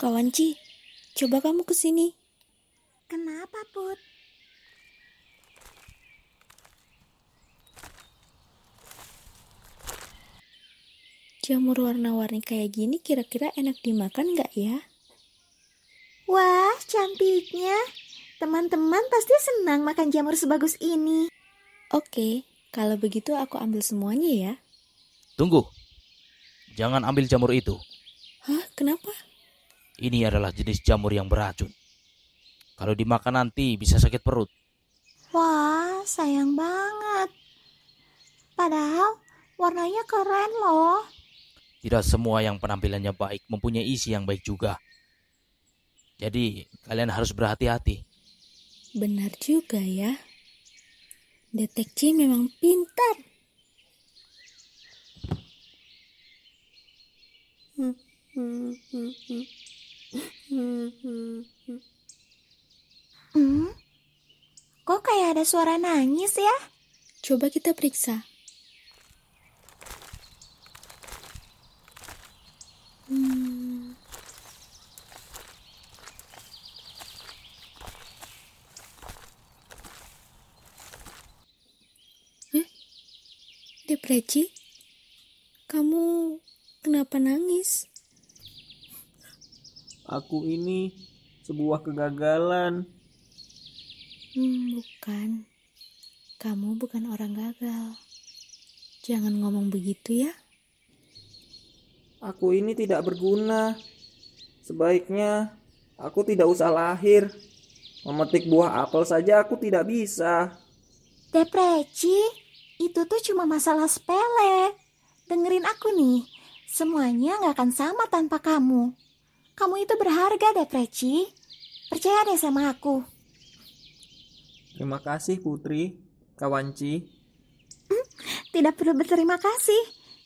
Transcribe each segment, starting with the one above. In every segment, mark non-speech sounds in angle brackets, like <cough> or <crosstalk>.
Kawanci, coba kamu ke sini. Kenapa, Put? Jamur warna-warni kayak gini kira-kira enak dimakan nggak ya? Wah, cantiknya. Teman-teman pasti senang makan jamur sebagus ini. Oke, kalau begitu aku ambil semuanya ya. Tunggu. Jangan ambil jamur itu. Hah, kenapa? Ini adalah jenis jamur yang beracun. Kalau dimakan nanti bisa sakit perut. Wah, sayang banget. Padahal warnanya keren loh. Tidak semua yang penampilannya baik mempunyai isi yang baik juga. Jadi, kalian harus berhati-hati. Benar juga ya. Deteksi memang pintar. Hmm? Kok kayak ada suara nangis ya? Coba kita periksa. Hmm. Eh, Depreci, kamu kenapa nangis? Aku ini sebuah kegagalan. Hmm, bukan. Kamu bukan orang gagal. Jangan ngomong begitu ya. Aku ini tidak berguna. Sebaiknya aku tidak usah lahir. Memetik buah apel saja aku tidak bisa. Depreci, itu tuh cuma masalah sepele. Dengerin aku nih, semuanya nggak akan sama tanpa kamu. Kamu itu berharga, Depreci. Percaya deh sama aku. Terima kasih Putri, Kawanci. Tidak perlu berterima kasih.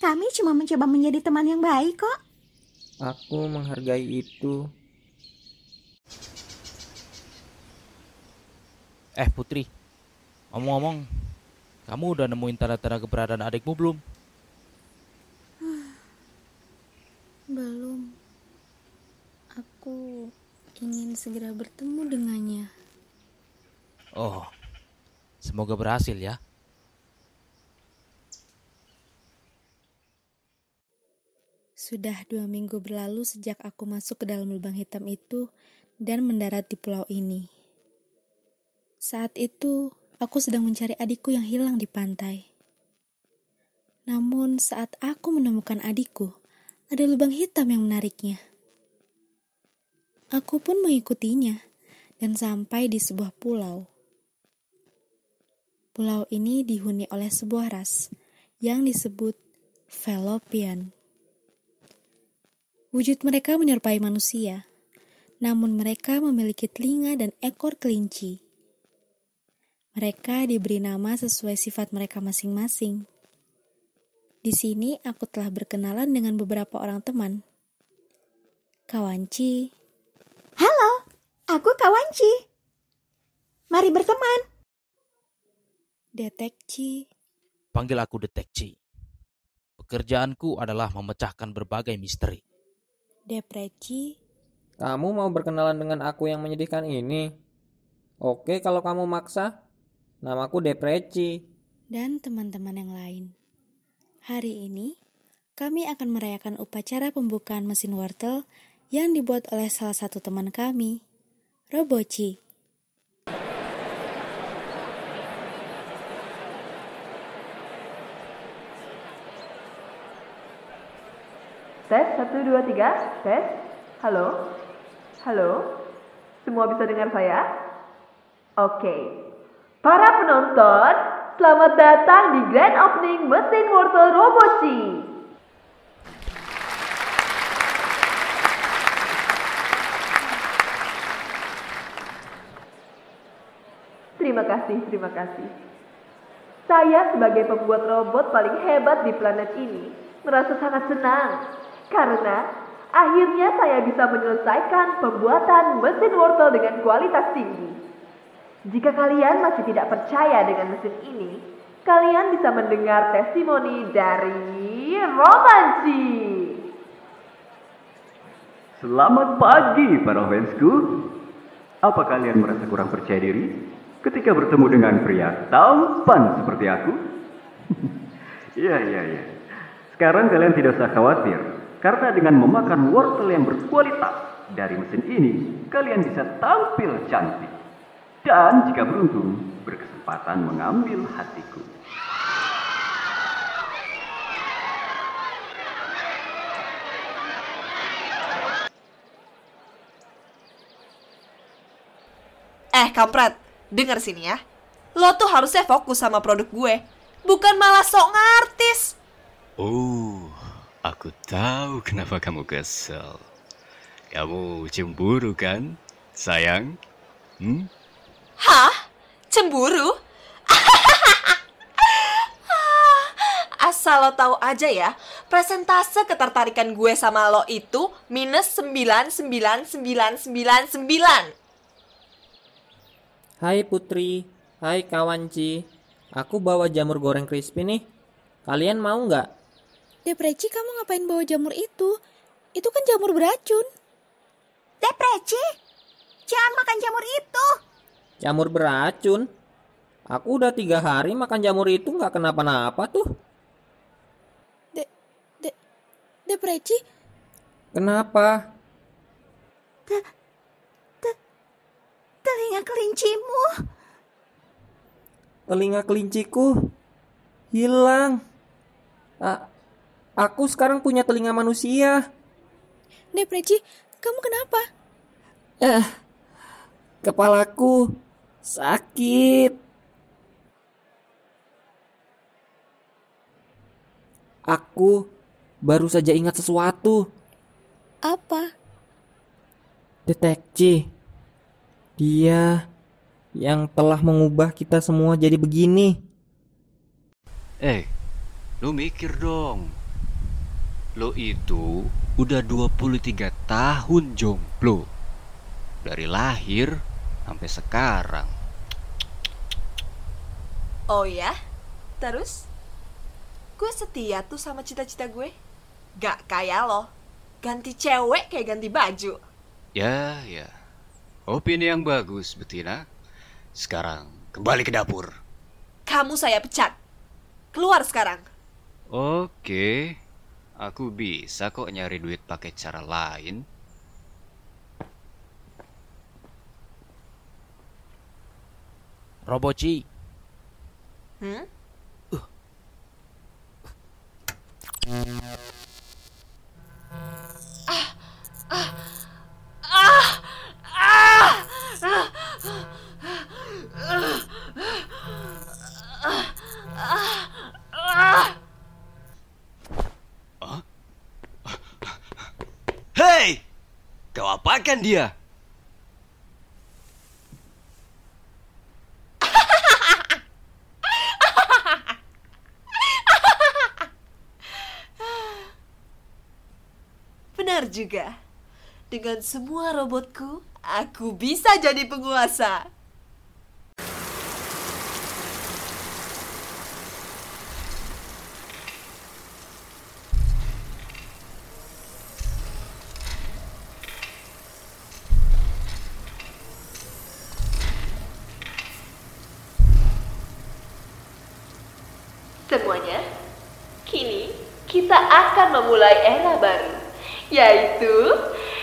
Kami cuma mencoba menjadi teman yang baik kok. Aku menghargai itu. Eh, Putri. Ngomong-ngomong, kamu udah nemuin tanda-tanda keberadaan adikmu? Belum. Aku ingin segera bertemu dengannya. Oh, semoga berhasil ya. Sudah dua minggu berlalu sejak aku masuk ke dalam lubang hitam itu dan mendarat di pulau ini. Saat itu, aku sedang mencari adikku yang hilang di pantai. Namun saat aku menemukan adikku, ada lubang hitam yang menariknya. Aku pun mengikutinya dan sampai di sebuah pulau. Pulau ini dihuni oleh sebuah ras yang disebut Velopian. Wujud mereka menyerupai manusia, namun mereka memiliki telinga dan ekor kelinci. Mereka diberi nama sesuai sifat mereka masing-masing. Di sini aku telah berkenalan dengan beberapa orang teman. Kawanci, Halo, aku Kawanci. Mari berteman. Detekci, Panggil aku deteksi. Pekerjaanku adalah memecahkan berbagai misteri. Depreci, Kamu mau berkenalan dengan aku yang menyedihkan ini? Oke kalau kamu maksa. Namaku Depreci. dan teman-teman yang lain. Hari ini, kami akan merayakan upacara pembukaan mesin wortel yang dibuat oleh salah satu teman kami, Roboci. Tes, satu, dua, tiga, tes. Halo? Halo? Semua bisa dengar saya? Oke. Para penonton, selamat datang di Grand Opening Mesin Wortel Roboci. Kasih, terima kasih. Saya sebagai pembuat robot paling hebat di planet ini merasa sangat senang karena akhirnya saya bisa menyelesaikan pembuatan mesin wortel dengan kualitas tinggi. Jika kalian masih tidak percaya dengan mesin ini, kalian bisa mendengar testimoni dari Romanci. Selamat pagi para fansku. Apa kalian merasa kurang percaya diri ketika bertemu dengan pria tampan seperti aku? <laughs> Iya, iya, iya. Sekarang kalian tidak usah khawatir karena dengan memakan wortel yang berkualitas dari mesin ini, kalian bisa tampil cantik. Dan jika beruntung, berkesempatan mengambil hatiku. Eh, kampret, denger sini ya. Lo tuh harusnya fokus sama produk gue, bukan malah sok ngartis. Oh, aku tahu kenapa kamu kesel. Kamu cemburu kan, sayang? Hmm? Hah? Cemburu? <laughs> Asal lo tahu aja ya, presentase ketertarikan gue sama lo itu minus 99999. Hai Putri, hai kawan Ci. Aku bawa jamur goreng crispy nih. Kalian mau nggak? Depreci kamu ngapain bawa jamur itu? Itu kan jamur beracun. Depreci, jangan makan jamur itu. Jamur beracun? Aku udah tiga hari makan jamur itu nggak kenapa-napa tuh. De, de, Depreci, Kenapa? Telinga kelincimu. Telinga kelinciku hilang. A- aku sekarang punya telinga manusia. Depreci, kamu kenapa? Eh, kepalaku sakit. Aku baru saja ingat sesuatu. Apa? Detekci. Dia yang telah mengubah kita semua jadi begini. Eh, lu mikir dong. Lo itu udah 23 tahun jomblo. Dari lahir sampai sekarang. Oh ya? Terus? Gue setia tuh sama cita-cita gue. Gak kayak lo. Ganti cewek kayak ganti baju. Ya, ya. Opini yang bagus, Betina. Sekarang kembali ke dapur. Kamu saya pecat. Keluar sekarang. Oke, aku bisa kok nyari duit pakai cara lain. Roboci, Hmm? Hei! Kau apakan dia? Benar juga. Dengan semua robotku, aku bisa jadi penguasa. Memulai era baru, yaitu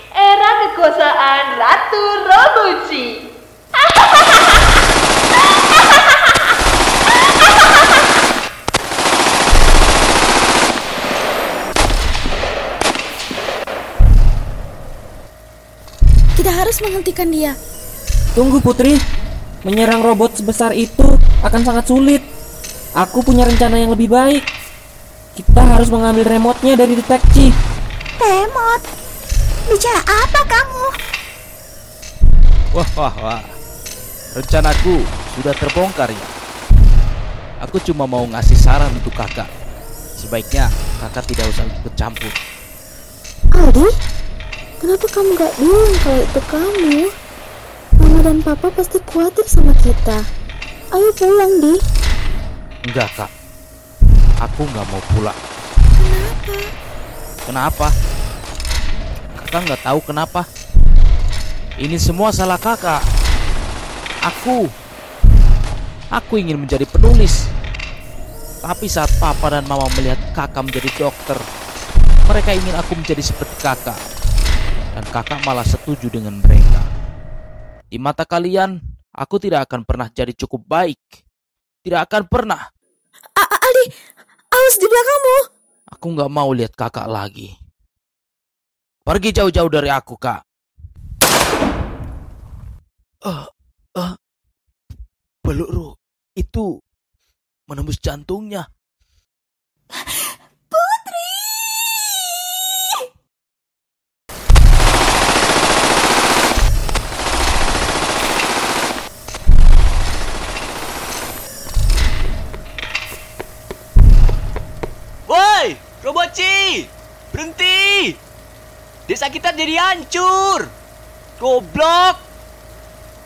era kekuasaan Ratu Robuci. Kita harus menghentikan dia. Tunggu Putri, menyerang robot sebesar itu akan sangat sulit. Aku punya rencana yang lebih baik. Kita harus mengambil remote-nya dari deteksi. Temot, bicara apa kamu? wah wah wah. Rencanaku sudah terbongkar ya. Aku cuma mau ngasih saran untuk kakak. Sebaiknya kakak tidak usah ikut campur. Aldi, kenapa kamu gak bilang kalau itu kamu? Mama dan Papa pasti khawatir sama kita. Ayo pulang, Di. Enggak kak, aku nggak mau pulang. Kenapa? Kenapa? Kakak nggak tahu kenapa. Ini semua salah kakak. Aku, aku ingin menjadi penulis. Tapi saat papa dan mama melihat kakak menjadi dokter, mereka ingin aku menjadi seperti kakak. Dan kakak malah setuju dengan mereka. Di mata kalian, aku tidak akan pernah jadi cukup baik. Tidak akan pernah. A- A- Aldi, awas di belakangmu. Aku nggak mau lihat kakak lagi. Pergi jauh-jauh dari aku, kak. Ah, ah. peluru itu menembus jantungnya. Roboci! Berhenti! Desa kita jadi hancur! Goblok!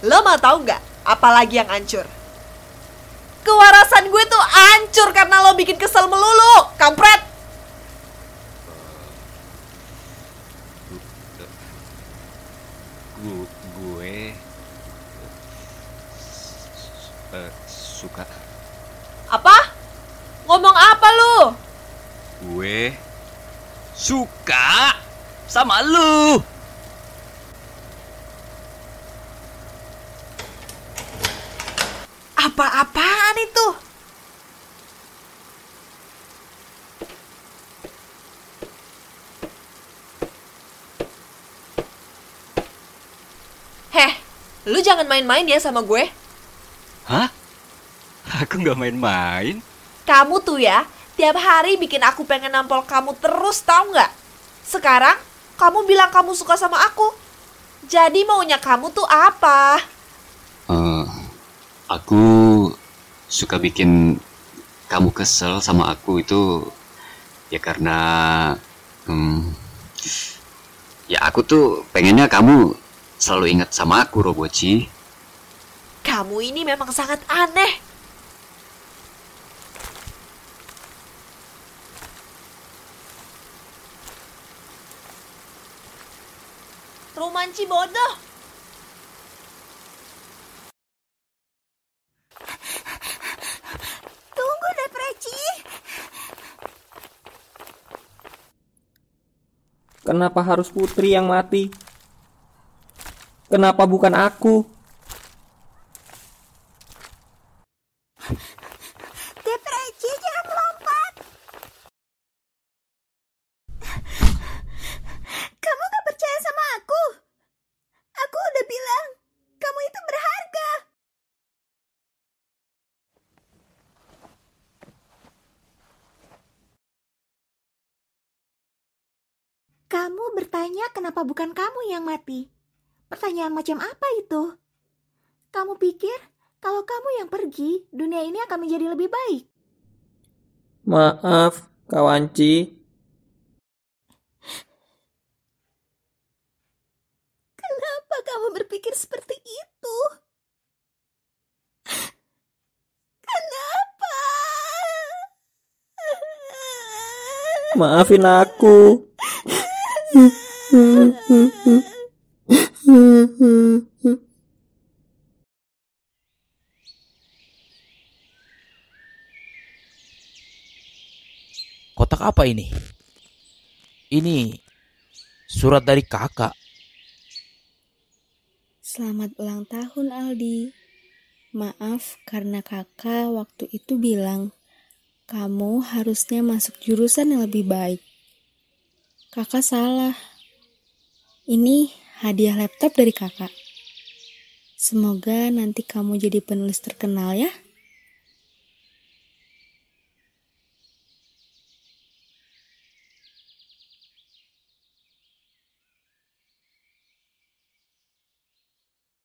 Lo mau tahu nggak apalagi yang hancur? Kewarasan gue tuh hancur karena lo bikin kesel melulu, kampret! Gu gue eh, suka Apa? Ngomong apa lu? Gue suka sama lu. Apa-apaan itu? Heh, lu jangan main-main ya sama gue. Hah? Aku nggak main-main. Kamu tuh ya, tiap hari bikin aku pengen nampol kamu terus tau nggak? Sekarang, kamu bilang kamu suka sama aku. Jadi maunya kamu tuh apa? Eh, aku suka bikin kamu kesel sama aku itu ya karena hmm, ya aku tuh pengennya kamu selalu ingat sama aku Roboci. Kamu ini memang sangat aneh. Romanci bodoh. Tunggu deh, Preci. Kenapa harus Putri yang mati? Kenapa bukan aku? Deh, Preci, jangan melompat. Kamu gak percaya sama aku? Aku udah bilang, kamu itu berharga. Kamu bertanya kenapa bukan kamu yang mati? Pertanyaan macam apa itu? Kamu pikir kalau kamu yang pergi, dunia ini akan menjadi lebih baik? Maaf, Kawanci. Kenapa kamu berpikir seperti itu? Kenapa? Maafin aku. Kotak apa ini? Ini surat dari kakak. Selamat ulang tahun Aldi. Maaf karena kakak waktu itu bilang kamu harusnya masuk jurusan yang lebih baik. Kakak salah. Ini hadiah laptop dari kakak. Semoga nanti kamu jadi penulis terkenal ya.